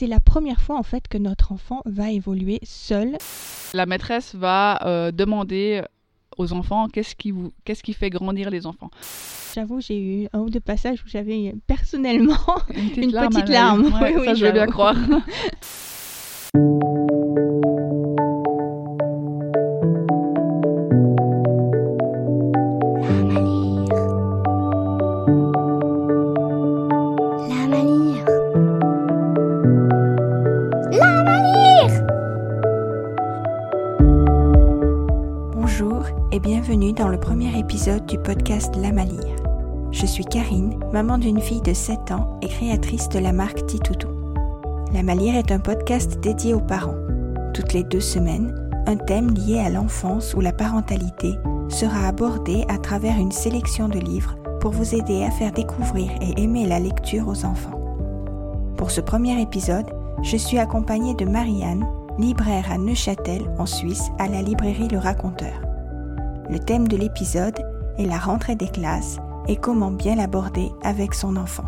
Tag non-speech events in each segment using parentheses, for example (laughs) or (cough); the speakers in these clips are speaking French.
c'est la première fois en fait que notre enfant va évoluer seul. La maîtresse va euh, demander aux enfants qu'est-ce qui, vous, qu'est-ce qui fait grandir les enfants. J'avoue, j'ai eu un ou deux passages où j'avais personnellement (laughs) Une (laughs) petite une larme. petite à l'œil. larme. Ouais, (laughs) Oui, ça, oui, je veux bien croire. Maman d'une fille de 7 ans et créatrice de la marque Titoutou. La Malire est un podcast dédié aux parents. Toutes les deux semaines, un thème lié à l'enfance ou la parentalité sera abordé à travers une sélection de livres pour vous aider à faire découvrir et aimer la lecture aux enfants. Pour ce premier épisode, je suis accompagnée de Marianne, libraire à Neuchâtel, en Suisse, à la librairie Le Raconteur. Le thème de l'épisode est la rentrée des classes et comment bien l'aborder avec son enfant.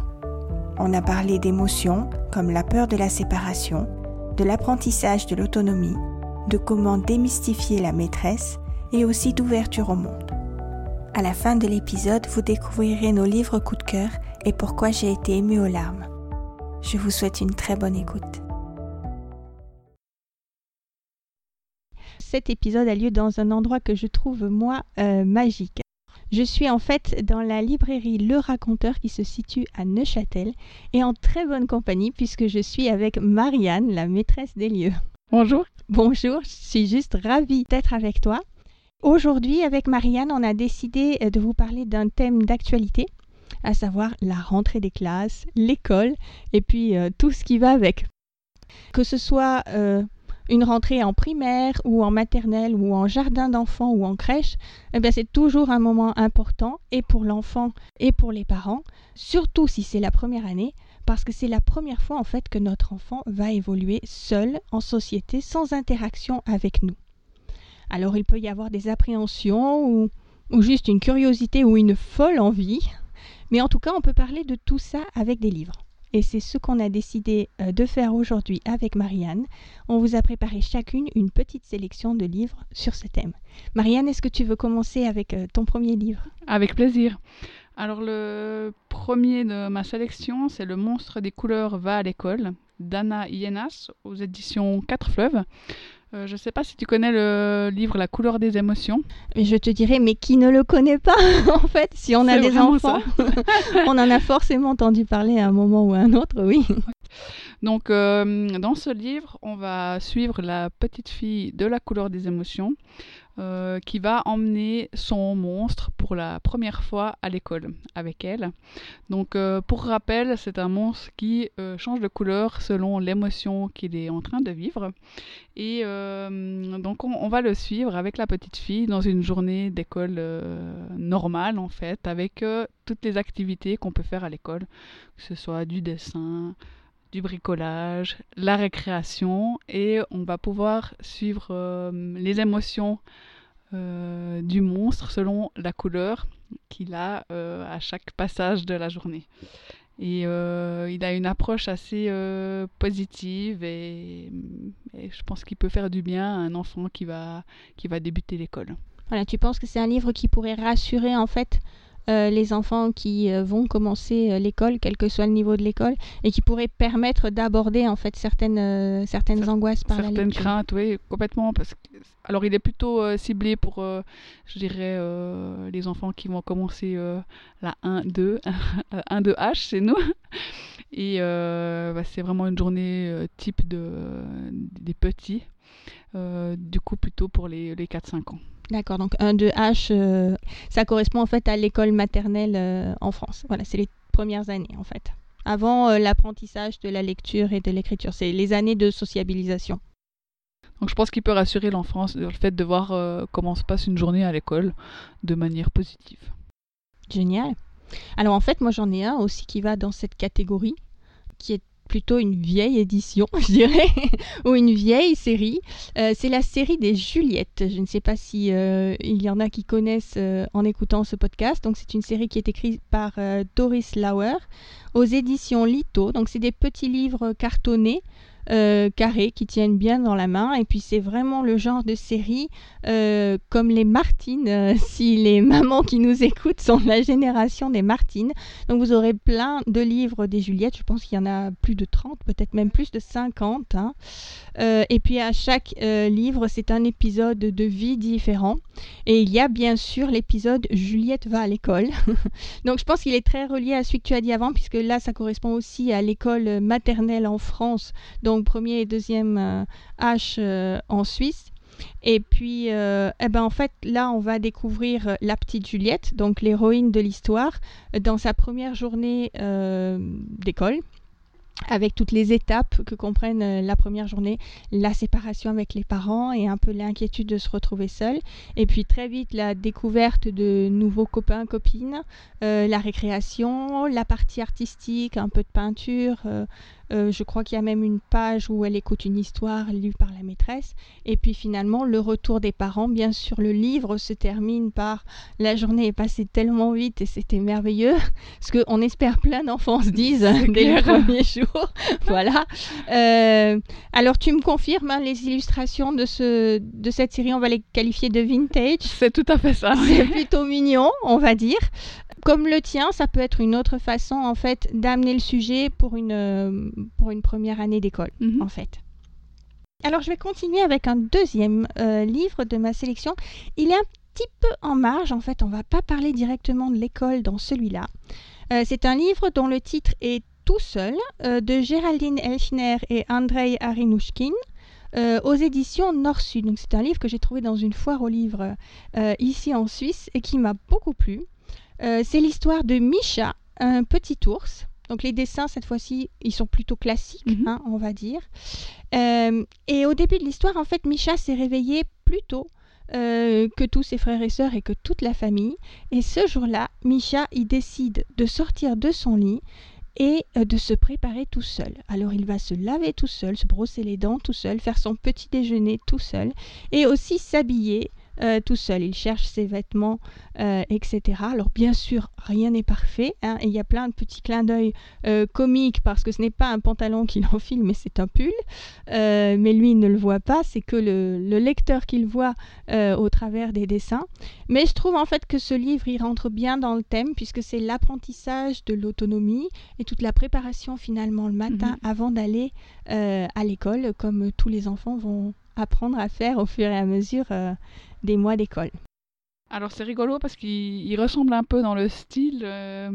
On a parlé d'émotions comme la peur de la séparation, de l'apprentissage de l'autonomie, de comment démystifier la maîtresse et aussi d'ouverture au monde. À la fin de l'épisode, vous découvrirez nos livres coup de cœur et pourquoi j'ai été émue aux larmes. Je vous souhaite une très bonne écoute. Cet épisode a lieu dans un endroit que je trouve moi euh, magique. Je suis en fait dans la librairie Le Raconteur qui se situe à Neuchâtel et en très bonne compagnie puisque je suis avec Marianne, la maîtresse des lieux. Bonjour. Bonjour, je suis juste ravie d'être avec toi. Aujourd'hui, avec Marianne, on a décidé euh, de vous parler d'un thème d'actualité, à savoir la rentrée des classes, l'école et puis euh, tout ce qui va avec. Que ce soit euh, une rentrée en primaire ou en maternelle ou en jardin d'enfants ou en crèche, eh c'est toujours un moment important et pour l'enfant et pour les parents, surtout si c'est la première année, parce que c'est la première fois en fait que notre enfant va évoluer seul en société sans interaction avec nous. Alors il peut y avoir des appréhensions ou, ou juste une curiosité ou une folle envie, mais en tout cas on peut parler de tout ça avec des livres. Et c'est ce qu'on a décidé euh, de faire aujourd'hui avec Marianne. On vous a préparé chacune une petite sélection de livres sur ce thème. Marianne, est-ce que tu veux commencer avec euh, ton premier livre? Avec plaisir. Alors le premier de ma sélection, c'est Le monstre des couleurs va à l'école d'Anna Ienas aux éditions Quatre Fleuves. Euh, je ne sais pas si tu connais le livre La couleur des émotions. Je te dirais, mais qui ne le connaît pas (laughs) En fait, si on a des enfants, (laughs) on en a forcément entendu parler à un moment ou à un autre, oui. Donc euh, dans ce livre, on va suivre la petite fille de la couleur des émotions euh, qui va emmener son monstre pour la première fois à l'école avec elle. Donc euh, pour rappel, c'est un monstre qui euh, change de couleur selon l'émotion qu'il est en train de vivre. Et donc on, on va le suivre avec la petite fille dans une journée d'école normale en fait, avec toutes les activités qu'on peut faire à l'école, que ce soit du dessin, du bricolage, la récréation et on va pouvoir suivre euh, les émotions euh, du monstre selon la couleur qu'il a euh, à chaque passage de la journée. Et il a une approche assez positive et, et je pense qu'il peut faire du bien à un enfant qui va, qui va débuter l'école. Voilà, tu penses que c'est un livre qui pourrait rassurer en fait euh, les enfants qui euh, vont commencer euh, l'école, quel que soit le niveau de l'école, et qui pourrait permettre d'aborder en fait certaines, certaines Cer- angoisses par la Certaines lecture. craintes, oui, complètement. Parce que, alors, il est plutôt ciblé pour, je dirais, les enfants qui vont commencer la 1-2, 1-2H (laughs) chez nous. (laughs) Et bah, c'est vraiment une journée type de, des petits. Euh, du coup, plutôt pour les, les 4-5 ans. D'accord, donc 1, 2, H, euh, ça correspond en fait à l'école maternelle euh, en France. Voilà, c'est les premières années en fait. Avant euh, l'apprentissage de la lecture et de l'écriture, c'est les années de sociabilisation. Donc, je pense qu'il peut rassurer l'enfant le fait de voir comment se passe une journée à l'école de manière positive. Génial. Alors en fait, moi j'en ai un aussi qui va dans cette catégorie, qui est plutôt une vieille édition, (laughs) je dirais, ou une vieille série. Euh, c'est la série des Juliettes. Je ne sais pas si euh, il y en a qui connaissent euh, en écoutant ce podcast. Donc c'est une série qui est écrite par Doris Lauer aux éditions Lito. Donc c'est des petits livres cartonnés euh, carrés qui tiennent bien dans la main. Et puis c'est vraiment le genre de série euh, comme les Martines, euh, (laughs) si les mamans qui nous écoutent sont de la génération des Martines. Donc vous aurez plein de livres des Juliettes, je pense qu'il y en a plus de 30, peut-être même plus de 50. Hein. et puis à chaque livre, c'est un épisode de vie différent. Et il y a bien sûr l'épisode Juliette va à l'école. (laughs) Donc je pense qu'il est très relié à celui que tu as dit avant, puisque là, ça correspond aussi à l'école maternelle en France. Donc donc premier et deuxième H euh, en Suisse. Et puis, euh, eh ben, en fait, là, on va découvrir euh, la petite Juliette, donc l'héroïne de l'histoire, dans sa première journée d'école avec toutes les étapes que comprennent la première journée, la séparation avec les parents et un peu l'inquiétude de se retrouver seule. Et puis très vite la découverte de nouveaux copains, copines, la récréation, la partie artistique, un peu de peinture, euh, je crois qu'il y a même une page où elle écoute une histoire lue par la maîtresse. Et puis finalement, le retour des parents. Bien sûr, le livre se termine par la journée est passée tellement vite et c'était merveilleux. (laughs) Ce qu'on espère plein d'enfants se disent dès les premiers jours. (laughs) voilà. Euh, alors, tu me confirmes hein, les illustrations de, ce, de cette série, on va les qualifier de vintage. C'est tout à fait ça. C'est plutôt mignon, on va dire comme le tien, ça peut être une autre façon en fait d'amener le sujet pour une, euh, pour une première année d'école mhm. en fait. Alors je vais continuer avec un deuxième euh, livre de ma sélection. Il est un petit peu en marge en fait, on va pas parler directement de l'école dans celui-là. Euh, c'est un livre dont le titre est Tout seul de Géraldine Elchner et Andrei Arinouchkin. aux éditions Nord-Sud. Donc c'est un livre que j'ai trouvé dans une foire aux livres ici en Suisse et qui m'a beaucoup plu. Euh, c'est l'histoire de Misha, un petit ours. Donc les dessins, cette fois-ci, ils sont plutôt classiques, Mhm. hein, on va dire. Euh, et au début de l'histoire, en fait, Misha s'est réveillé plus tôt euh, que tous ses frères et sœurs et que toute la famille. Et ce jour-là, Misha, il décide de sortir de son lit et euh, de se préparer tout seul. Alors il va se laver tout seul, se brosser les dents tout seul, faire son petit déjeuner tout seul et aussi s'habiller euh, tout seul. Il cherche ses vêtements, euh, etc. Alors bien sûr, rien n'est parfait. hein, et il y a plein de petits clins d'œil euh, comiques parce que ce n'est pas un pantalon qu'il (laughs) enfile, mais c'est un pull. Mais lui, il ne le voit pas. C'est que le, le lecteur qui le voit au travers des dessins. Mais je trouve en fait que ce livre, il rentre bien dans le thème puisque c'est l'apprentissage de l'autonomie et toute la préparation finalement le matin avant d'aller à l'école, comme tous les enfants vont apprendre à faire au fur et à mesure euh, des mois d'école. Alors c'est rigolo parce qu'il il ressemble un peu dans le style euh,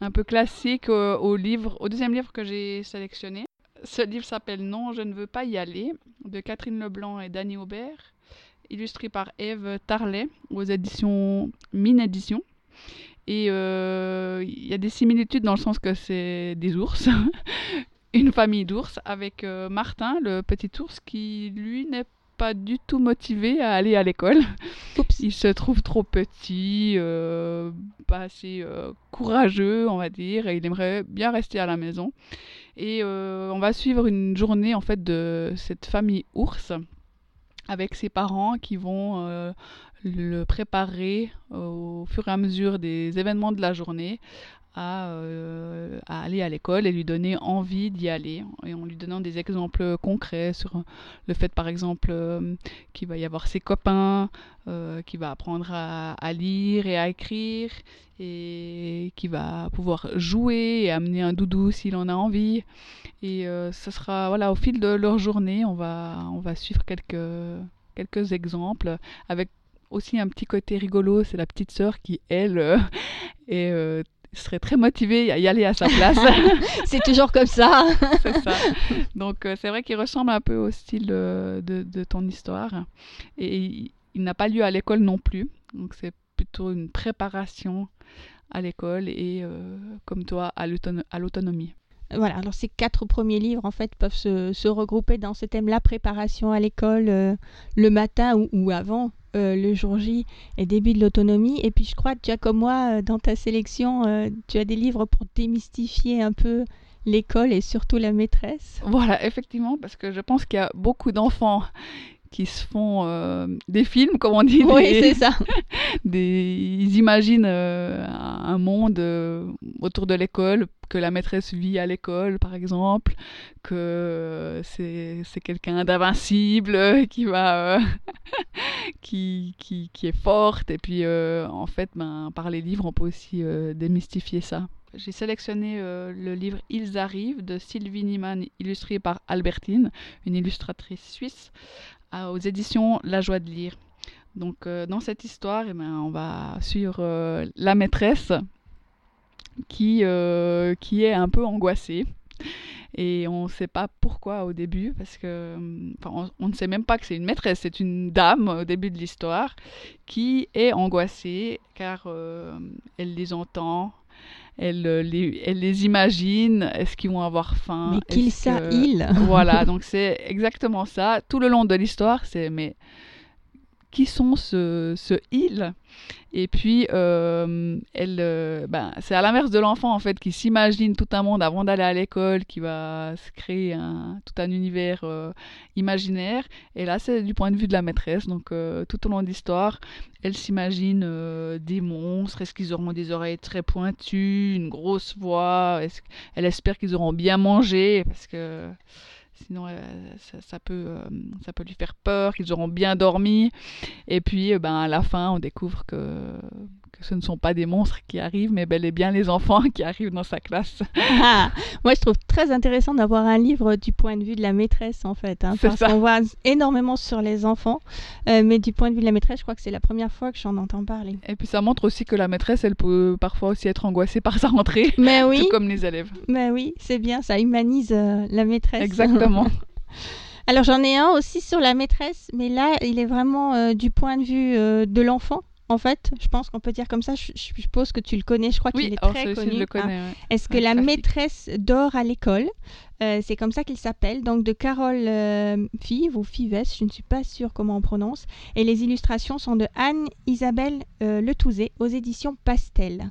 un peu classique au livre, au deuxième livre que j'ai sélectionné. Ce livre s'appelle Non, je ne veux pas y aller de Catherine Leblanc et Dany Aubert, illustré par Eve Tarlet aux éditions Mine Édition. Et euh, il y a des similitudes dans le sens que c'est des ours, (laughs) une famille d'ours avec euh, Martin, le petit ours, qui lui n'est pas du tout motivé à aller à l'école. (laughs) Il se trouve trop petit, euh, pas assez euh, courageux, on va dire, et il aimerait bien rester à la maison. Et on va suivre une journée en fait de cette famille ours avec ses parents qui vont le préparer au fur et à mesure des événements de la journée à, euh, à aller à l'école et lui donner envie d'y aller et en lui donnant des exemples concrets sur le fait par exemple euh, qu'il va y avoir ses copains, euh, qu'il va apprendre à, lire et à écrire et qu'il va pouvoir jouer et amener un doudou s'il en a envie. Et ce sera voilà au fil de leur journée on va on va suivre quelques quelques exemples avec aussi un petit côté rigolo. C'est la petite sœur qui elle (laughs) est serait très motivée à y aller à sa place. (laughs) c'est toujours comme (laughs) ça. Donc euh, c'est vrai qu'il ressemble un peu au style de, de ton histoire. Et il, il n'a pas lieu à l'école non plus. Donc c'est plutôt une préparation à l'école et euh, comme toi à l'autono- à l'autonomie. Voilà, alors ces quatre premiers livres en fait peuvent se, se regrouper dans ce thème, la préparation à l'école euh, le matin ou, ou avant euh, le jour J et début de l'autonomie. Et puis je crois as comme moi euh, dans ta sélection, euh, tu as des livres pour démystifier un peu l'école et surtout la maîtresse. Voilà, effectivement, parce que je pense qu'il y a beaucoup d'enfants qui se font euh, des films, comme on dit. (laughs) Oui, c'est ça. (laughs) des- ils imaginent euh, un monde euh, autour de l'école, que la maîtresse vit à l'école, par exemple, que c'est quelqu'un d'invincible (laughs) qui va qui, qui, qui est forte. Et puis, en fait, ben, par les livres, on peut aussi démystifier ça. J'ai sélectionné euh, le livre Ils arrivent de Sylvie Niemann, illustré par Albertine, une illustratrice suisse, aux éditions La Joie de lire. Donc, euh, dans cette histoire, eh ben, on va suivre euh, la maîtresse qui, euh, qui est un peu angoissée. Et on ne sait pas pourquoi au début, parce que hum, on, on ne sait même pas que c'est une maîtresse, c'est une dame au début de l'histoire qui est angoissée car elle les entend, elle, euh, les, elle les imagine, est-ce qu'ils vont avoir faim Mais qu'il est-ce ça, que- il. (laughs) voilà, donc c'est exactement ça. Tout le long de l'histoire, c'est mais qui sont ce, ce il Et puis, euh, elle, euh, ben, c'est à l'inverse de l'enfant en fait qui s'imagine tout un monde avant d'aller à l'école, qui va se créer un, tout un univers euh, imaginaire. Et là, c'est du point de vue de la maîtresse. Donc, tout au long de l'histoire, elle s'imagine des monstres. Est-ce qu'ils auront des oreilles très pointues, une grosse voix? Elle espère qu'ils auront bien mangé? Parce que sinon euh, ça, peut, euh, ça peut lui faire peur, qu'ils auront bien dormi. Et puis euh, ben, à la fin, on découvre que, que ce ne sont pas des monstres qui arrivent, mais bel et bien les enfants qui arrivent dans sa classe. (laughs) Ah, moi, je trouve très intéressant d'avoir un livre du point de vue de la maîtresse, en fait. hein, parce qu'on voit énormément sur les enfants. euh, mais du point de vue de la maîtresse, je crois que c'est la première fois que j'en entends parler. Et puis ça montre aussi que la maîtresse, elle peut parfois aussi être angoissée par sa rentrée, (laughs) Mais oui, tout comme les élèves. mais oui, c'est bien, ça humanise euh, la maîtresse. Exactement. (laughs) Alors j'en ai un aussi sur la maîtresse, mais là il est vraiment euh, du point de vue euh, de l'enfant. En fait, je pense qu'on peut dire comme ça. Je, je suppose que tu le connais. Je crois qu'il Oui, est alors très connu. ouais. Est-ce que la maîtresse dort à l'école? Euh, C'est comme ça qu'il s'appelle. Donc de Carole euh, Five ou Fives, je ne suis pas sûre comment on prononce. Et les illustrations sont de Anne-Isabelle euh, Letouzé aux éditions Pastel.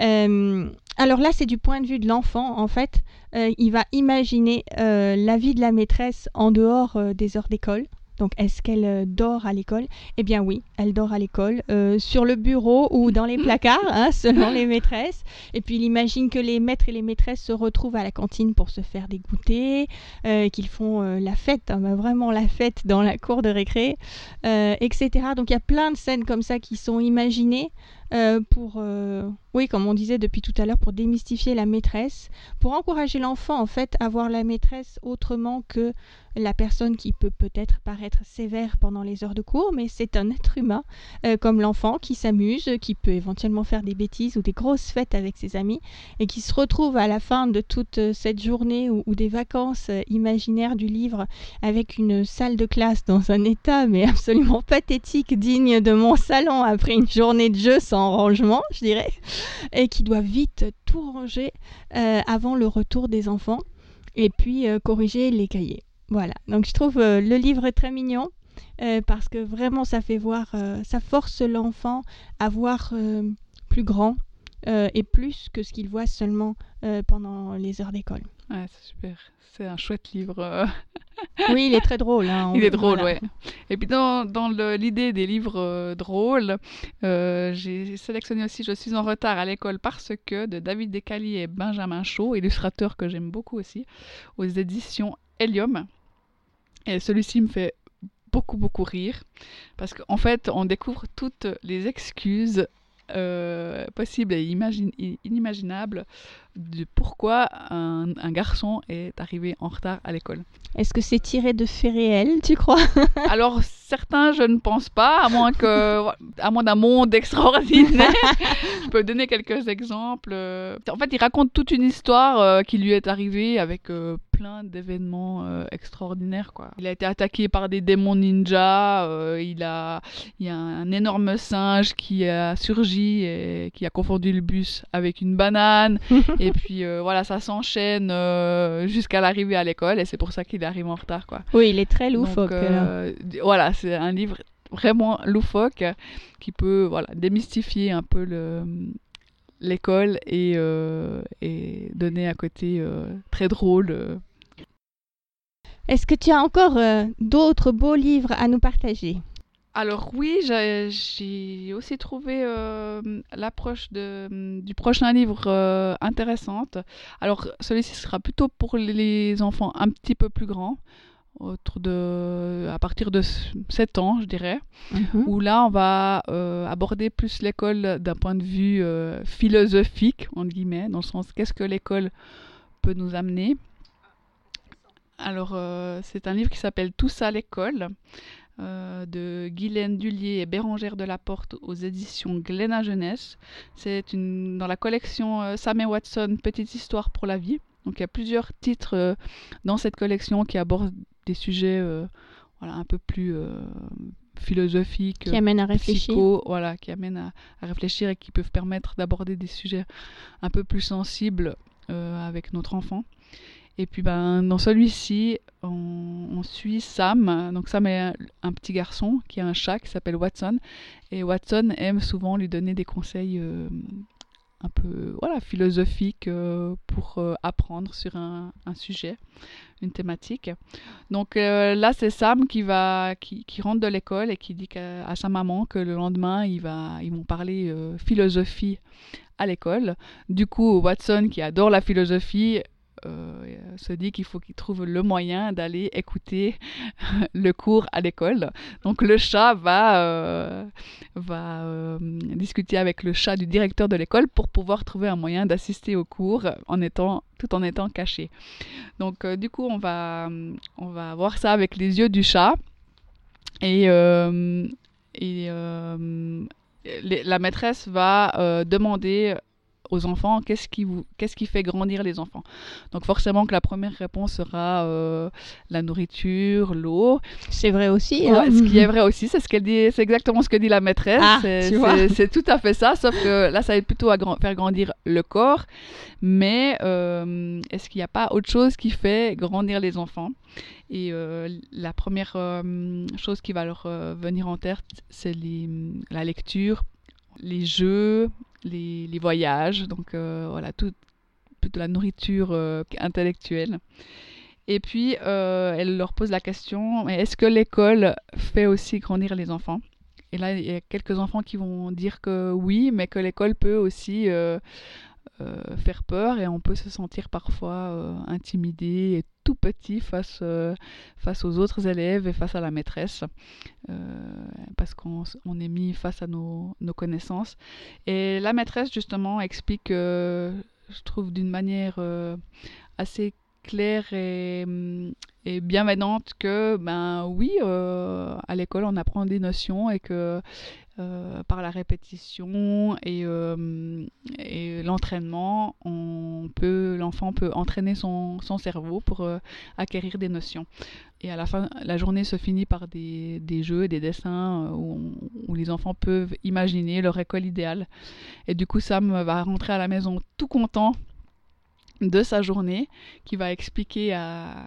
Euh, alors là, c'est du point de vue de l'enfant. En fait, Euh, il va imaginer euh, la vie de la maîtresse en dehors euh, des heures d'école. Donc, est-ce qu'elle euh, dort à l'école? Eh bien oui, elle dort à l'école, euh, sur le bureau ou dans les (laughs) placards, hein, selon les maîtresses. Et puis, il imagine que les maîtres et les maîtresses se retrouvent à la cantine pour se faire des goûters, euh, qu'ils font euh, la fête, hein, bah, vraiment la fête dans la cour de récré, etc. Donc, il y a plein de scènes comme ça qui sont imaginées euh, pour, euh, oui, comme on disait depuis tout à l'heure, pour démystifier la maîtresse, pour encourager l'enfant en fait à voir la maîtresse autrement que la personne qui peut peut-être paraître sévère pendant les heures de cours, mais c'est un être humain euh, comme l'enfant qui s'amuse, qui peut éventuellement faire des bêtises ou des grosses fêtes avec ses amis et qui se retrouve à la fin de toute cette journée ou, ou des vacances imaginaires du livre avec une salle de classe dans un état mais (laughs) absolument pathétique, digne de mon salon après une journée de jeu sans rangement, je dirais, et qui doit vite tout ranger euh, avant le retour des enfants et puis euh, corriger les cahiers. Voilà, donc je trouve euh, le livre très mignon parce que vraiment ça fait voir, ça force l'enfant à voir plus grand et plus que ce qu'il voit seulement pendant les heures d'école. Ouais, c'est super. C'est un chouette livre. (laughs) Oui, il est très drôle. hein, Il est drôle, voilà. ouais. Et puis dans, dans l'idée des livres euh, drôles, euh, j'ai sélectionné aussi Je suis en retard à l'école parce que de David Descali et Benjamin Chaud, illustrateur que j'aime beaucoup aussi, aux éditions Helium. Et celui-ci me fait beaucoup, beaucoup rire parce qu'en fait, on découvre toutes les excuses euh, possibles et inimaginables de pourquoi un, un garçon est arrivé en retard à l'école. Est-ce que c'est tiré de faits réels, tu crois? (laughs) Alors certains, je ne pense pas, à moins que, (laughs) à moins d'un monde extraordinaire. (laughs) je peux donner quelques exemples. Euh, En fait, il raconte toute une histoire euh, qui lui est arrivée avec euh, plein d'événements euh, extraordinaires. Quoi. Il a été attaqué par des démons ninjas. euh, il a, il y a un énorme singe qui a surgi et qui a confondu le bus avec une banane. et puis euh, voilà, ça s'enchaîne euh, jusqu'à l'arrivée à l'école et c'est pour ça qu'il arrive en retard. Quoi. Oui, il est très loufoque. euh, voilà, c'est un livre vraiment loufoque qui peut voilà, démystifier un peu le, l'école et, et donner un côté très drôle. Est-ce que tu as encore d'autres beaux livres à nous partager? Alors oui, j'ai aussi trouvé euh, l'approche du prochain livre euh, intéressante. Alors celui-ci sera plutôt pour les enfants un petit peu plus grands, autour de, à partir de 7 ans, je dirais. où là, on va euh, aborder plus l'école d'un point de vue philosophique, entre guillemets, dans le sens qu'est-ce que l'école peut nous amener. Alors, euh, c'est un livre qui s'appelle Tout ça à l'école, euh, de Guylaine Dullier et Bérangère de la Porte aux éditions Glénat Jeunesse. C'est une, dans la collection euh, Sam et Watson, Petite histoire pour la vie. Donc, il y a plusieurs titres euh, dans cette collection qui abordent des sujets euh, voilà, un peu plus philosophiques, Qui amène à réfléchir psycho, voilà, qui amènent à, à réfléchir et qui peuvent permettre d'aborder des sujets un peu plus sensibles avec notre enfant. Et puis ben, dans celui-ci, on, on suit Sam. Donc Sam est un, petit garçon qui a un chat qui s'appelle Watson. Et Watson aime souvent lui donner des conseils euh, un peu voilà, philosophiques euh, pour euh, apprendre sur un, sujet, une thématique. Donc là, c'est Sam qui, va, qui, rentre de l'école et qui dit qu'à- à sa maman que le lendemain, il va, ils vont parler philosophie à l'école. Du coup, Watson, qui adore la philosophie, euh, se dit qu'il faut qu'il trouve le moyen d'aller écouter (laughs) le cours à l'école. Donc le chat va, euh, va euh, discuter avec le chat du directeur de l'école pour pouvoir trouver un moyen d'assister au cours en étant, tout en étant caché. Donc du coup, on va, on va voir ça avec les yeux du chat. Et, et la maîtresse va demander aux enfants qu'est-ce qui, vous, qu'est-ce qui fait grandir les enfants? Donc forcément que la première réponse sera euh, la nourriture, l'eau. C'est vrai aussi. Ouais, hein. ce qui est vrai aussi, c'est ce qu'elle dit, c'est exactement ce que dit la maîtresse. Ah, c'est, tout à fait ça, sauf que là, ça aide plutôt à grand- faire grandir le corps. Mais euh, est-ce qu'il n'y a pas autre chose qui fait grandir les enfants? Et euh, la première chose qui va leur venir en tête, c'est la lecture, les jeux, les, voyages, donc euh, voilà, tout, toute la nourriture euh, intellectuelle. Et puis, euh, elle leur pose la question, est-ce que l'école fait aussi grandir les enfants? Et là, il y a quelques enfants qui vont dire que oui, mais que l'école peut aussi euh, faire peur et on peut se sentir parfois euh, intimidé et tout petit face, euh, face aux autres élèves et face à la maîtresse, parce qu'on on est mis face à nos, nos connaissances. Et la maîtresse, justement, explique, je trouve, d'une manière assez claire et, et que, ben oui, euh, à l'école, on apprend des notions et que euh, par la répétition et, euh, et l'entraînement, on peut, l'enfant peut entraîner son, cerveau pour acquérir des notions. Et à la fin, la journée se finit par des, jeux, des dessins où, où les enfants peuvent imaginer leur école idéale. Et du coup, Sam va rentrer à la maison tout content de sa journée, qui va expliquer à,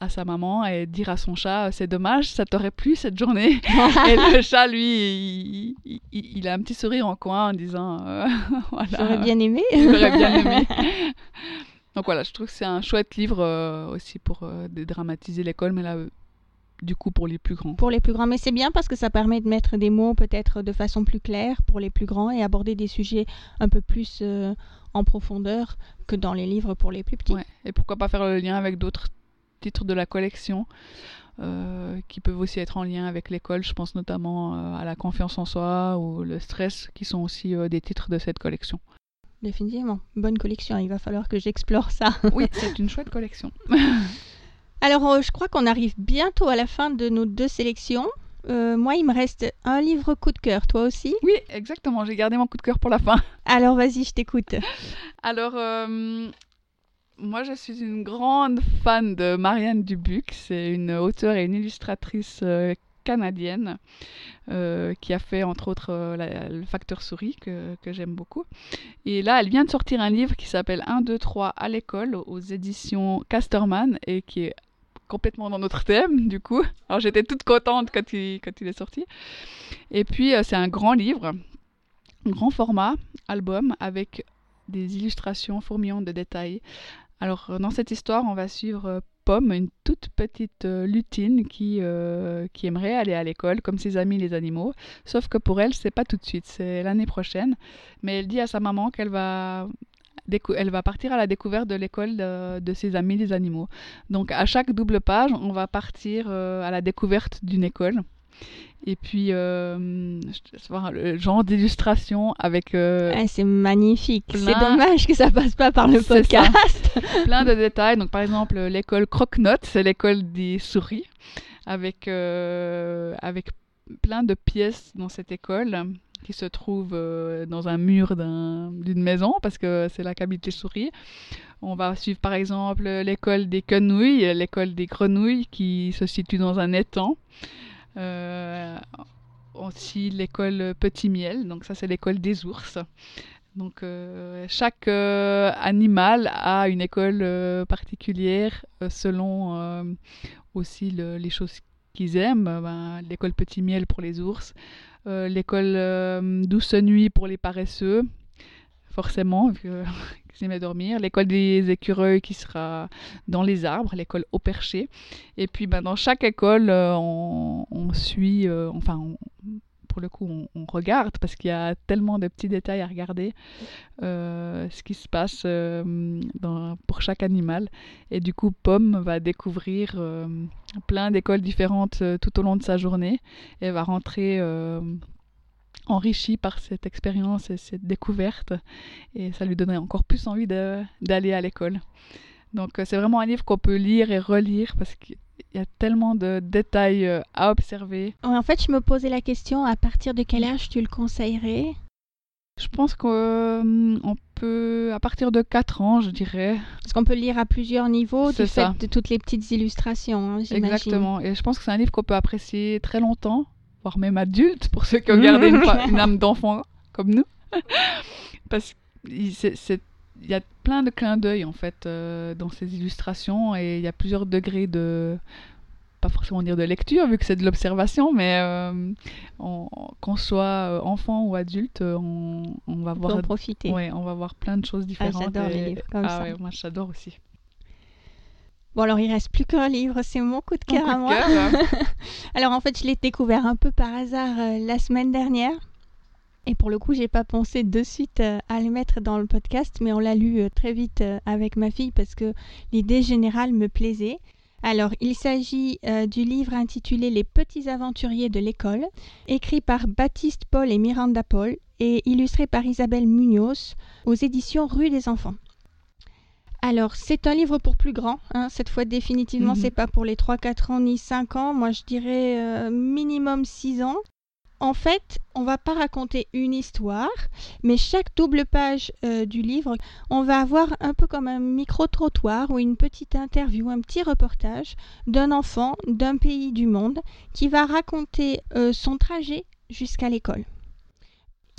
à sa maman et dire à son chat c'est dommage, ça t'aurait plu cette journée. (laughs) et le (laughs) chat, lui, il, il- a un petit sourire en coin en disant euh, (laughs) voilà, J'aurais bien aimé. J'aurais bien aimé. Donc voilà, je trouve que c'est un chouette livre euh, aussi pour euh, dédramatiser l'école, mais là, euh, du coup, pour les plus grands. Pour les plus grands, mais c'est bien parce que ça permet de mettre des mots peut-être de façon plus claire pour les plus grands et aborder des sujets un peu plus euh, en profondeur que dans les livres pour les plus petits. Ouais. Et pourquoi pas faire le lien avec d'autres titres de la collection euh, qui peuvent aussi être en lien avec l'école. Je pense notamment euh, à la confiance en soi ou le stress, qui sont aussi des titres de cette collection. Définitivement, bonne collection. Il va falloir que j'explore ça. Oui, (laughs) c'est une chouette collection. (laughs) Alors, euh, je crois qu'on arrive bientôt à la fin de nos deux sélections. Euh, moi, il me reste un livre coup de cœur. Toi aussi? Oui, exactement. J'ai gardé mon coup de cœur pour la fin. (laughs) Alors, vas-y, je t'écoute. Alors, euh, moi, je suis une grande fan de Marianne Dubuc. C'est une auteure et une illustratrice euh, canadienne euh, qui a fait, entre autres, euh, la- le facteur souris que, que j'aime beaucoup. Et là, elle vient de sortir un livre qui s'appelle 1, 2, 3 à l'école aux éditions Casterman et qui est complètement dans notre thème, du coup. Alors, j'étais toute contente quand il, quand il est sorti. Et puis, euh, c'est un grand livre grand format, album, avec des illustrations fourmillantes de détails. Alors, euh, dans cette histoire, on va suivre euh, Pomme, une toute petite lutine qui, qui aimerait aller à l'école comme ses amis les animaux. Sauf que pour elle, c'est pas tout de suite, c'est l'année prochaine. Mais elle dit à sa maman qu'elle va elle va partir à la découverte de l'école de, de ses amis les animaux. Donc à chaque double page, on va partir euh, à la découverte d'une école. Et puis, euh, le genre d'illustration avec euh, Ah, c'est magnifique. C'est dommage que ça passe pas par le podcast. (laughs) plein de détails. Donc, par exemple, l'école Croque-Note, c'est l'école des souris, avec, euh, avec plein de pièces dans cette école qui se trouvent euh, dans un mur d'un- d'une maison, parce que c'est là qu'habitent les souris. On va suivre, par exemple, l'école des quenouilles, l'école des grenouilles, qui se situe dans un étang. Euh, aussi l'école Petit Miel, donc ça c'est l'école des ours. Donc euh, chaque animal a une école particulière selon aussi le- les choses qu'ils aiment. Euh, ben, l'école Petit Miel pour les ours, euh, l'école euh, Douce Nuit pour les paresseux, forcément, vu (laughs) qu'ils aimaient dormir. L'école des écureuils qui sera dans les arbres, l'école au perché. Et puis ben, dans chaque école, euh, on, suit, enfin pour le coup, on, regarde parce qu'il y a tellement de petits détails à regarder euh, ce qui se passe euh, pour chaque animal. Et du coup, Pomme va découvrir euh, plein d'écoles différentes tout au long de sa journée et va rentrer enrichie par cette expérience et cette découverte. Et ça lui donnerait encore plus envie d'aller à l'école. Donc, c'est vraiment un livre qu'on peut lire et relire parce qu'il y a tellement de détails euh, à observer. En fait, je me posais la question à partir de quel âge tu le conseillerais? Je pense qu'on peut, à partir de 4 ans, je dirais. Parce qu'on peut lire à plusieurs niveaux du fait de toutes les petites illustrations, hein. Exactement. Et je pense que c'est un livre qu'on peut apprécier très longtemps, voire même adulte, pour ceux qui (laughs) ont gardé une, âme d'enfant comme nous. (laughs) Parce c'est- c'est- il y a plein de clins d'œil, en fait, euh, dans ces illustrations, et il y a plusieurs degrés de pas forcément dire de lecture vu que c'est de l'observation mais euh, on- qu'on soit euh, enfant ou adulte euh, on, on va On voir en profiter. ouais, on va voir plein de choses différentes j'adore les livres comme ah ça. ouais, moi j'adore aussi Bon, alors il reste plus qu'un livre, c'est mon coup de cœur à moi. hein. (laughs) Alors en fait, je l'ai découvert un peu par hasard euh, la semaine dernière. Et pour le coup, j'ai pas pensé de suite euh, à le mettre dans le podcast, mais on l'a lu euh, très vite euh, avec ma fille parce que l'idée générale me plaisait. Alors, il s'agit euh, du livre intitulé Les petits aventuriers de l'école, écrit par Baptiste Paul et Miranda Paul et illustré par Isabelle Munoz aux éditions Rue des Enfants. Alors, c'est un livre pour plus grands. hein. Cette fois, définitivement, Mhm. c'est pas pour les 3, 4 ans ni 5 ans. Moi, je dirais euh, minimum 6 ans. En fait, on va pas raconter une histoire, mais chaque double page euh, du livre, on va avoir un peu comme un micro-trottoir ou une petite interview, un petit reportage d'un enfant d'un pays du monde qui va raconter euh, son trajet jusqu'à l'école.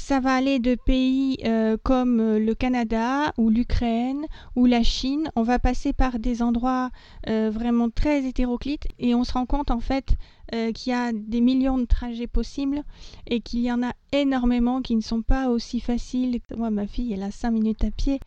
Ça va aller de pays euh, comme euh, le Canada ou l'Ukraine ou la Chine. On va passer par des endroits euh, vraiment très hétéroclites et on se rend compte en fait qu'il y a des millions de trajets possibles et qu'il y en a énormément qui ne sont pas aussi faciles. Moi, ma fille, elle a 5 minutes à pied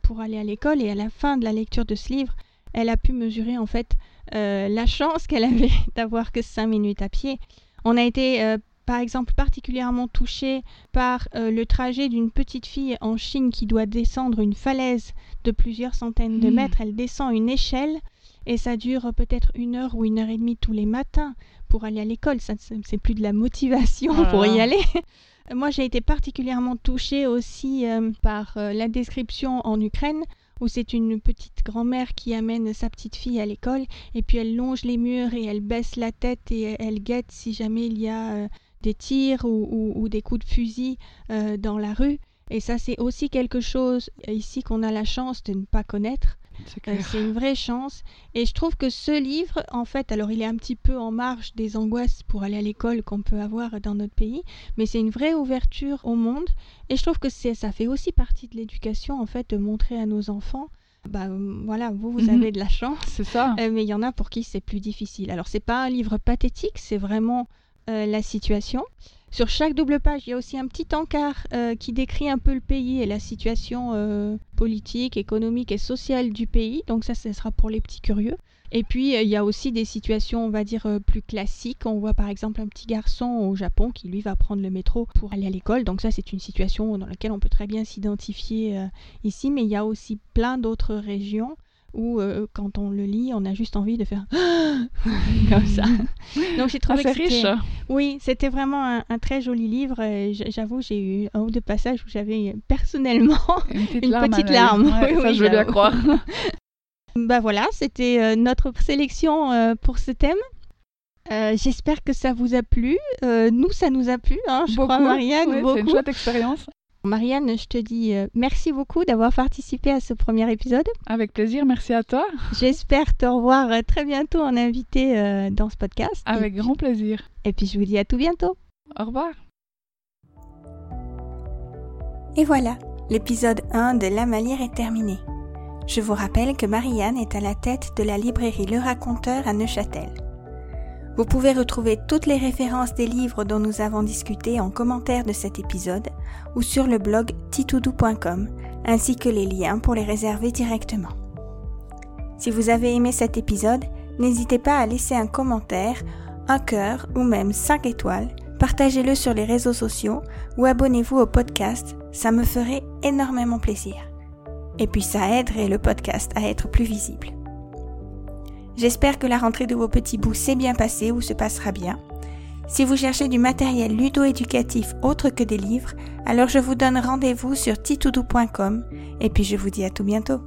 pour aller à l'école et à la fin de la lecture de ce livre, elle a pu mesurer en fait la chance qu'elle avait (laughs) d'avoir que 5 minutes à pied. On a été par exemple particulièrement touché par euh, le trajet d'une petite fille en Chine qui doit descendre une falaise de plusieurs centaines de Hmm. mètres. Elle descend une échelle et ça dure peut-être une heure ou une heure et demie tous les matins pour aller à l'école. Ça, c'est plus de la motivation Oh pour y aller. (laughs) Moi, j'ai été particulièrement touchée aussi euh, par euh, la description en Ukraine où c'est une petite grand-mère qui amène sa petite fille à l'école et puis elle longe les murs et elle baisse la tête et elle guette si jamais il y a des tirs ou, ou- ou des coups de fusil euh, dans la rue. Et ça, c'est aussi quelque chose ici qu'on a la chance de ne pas connaître. C'est Euh, c'est une vraie chance. Et je trouve que ce livre, en fait, alors il est un petit peu en marge des angoisses pour aller à l'école qu'on peut avoir dans notre pays, mais c'est une vraie ouverture au monde. Et je trouve que ça fait aussi partie de l'éducation, en fait, de montrer à nos enfants, bah euh, voilà, vous, vous Mhm. avez de la chance. C'est ça. Euh, mais il y en a pour qui c'est plus difficile. Alors c'est pas un livre pathétique, c'est vraiment la situation. Sur chaque double page, il y a aussi un petit encart euh, qui décrit un peu le pays et la situation euh, politique, économique et sociale du pays. Donc ça, ce sera pour les petits curieux. Et puis, euh, il y a aussi des situations, on va dire, euh, plus classiques. On voit par exemple un petit garçon au Japon qui, lui, va prendre le métro pour aller à l'école. Donc ça, c'est une situation dans laquelle on peut très bien s'identifier euh, ici. Mais il y a aussi plein d'autres régions où, euh, quand on le lit, on a juste envie de faire (gasps) comme ça. (laughs) Donc j'ai Ah, trouvé c'est que riche. oui, c'était vraiment un, un très joli livre. J'avoue, j'ai eu un ou deux passages où j'avais personnellement. (laughs) Une petite Une larme. à petite l'œil. larme, Ouais, oui, ça, oui, je veux bien croire. (laughs) bah voilà, c'était euh, notre sélection euh, pour ce thème. Euh, J'espère que ça vous a plu. Euh, nous, ça nous a plu, hein, je crois, Beaucoup. Marianne, Ouais, C'est beaucoup. une chouette expérience. Marianne, je te dis euh, merci beaucoup d'avoir participé à ce premier épisode. Avec plaisir, merci à toi. J'espère te revoir euh, très bientôt en invité euh, dans ce podcast. Avec grand plaisir. et puis je vous dis à tout bientôt. Au revoir. Et voilà, l'épisode 1 de La Malière est terminé. Je vous rappelle que Marianne est à la tête de la librairie Le Raconteur à Neuchâtel. Vous pouvez retrouver toutes les références des livres dont nous avons discuté en commentaire de cet épisode ou sur le blog titoudou.com ainsi que les liens pour les réserver directement. Si vous avez aimé cet épisode, n'hésitez pas à laisser un commentaire, un cœur ou même 5 étoiles, partagez-le sur les réseaux sociaux ou abonnez-vous au podcast, ça me ferait énormément plaisir. Et puis ça aiderait le podcast à être plus visible. J'espère que la rentrée de vos petits bouts s'est bien passée ou se passera bien. Si vous cherchez du matériel ludo-éducatif autre que des livres, alors je vous donne rendez-vous sur titoudou.com et puis je vous dis à tout bientôt.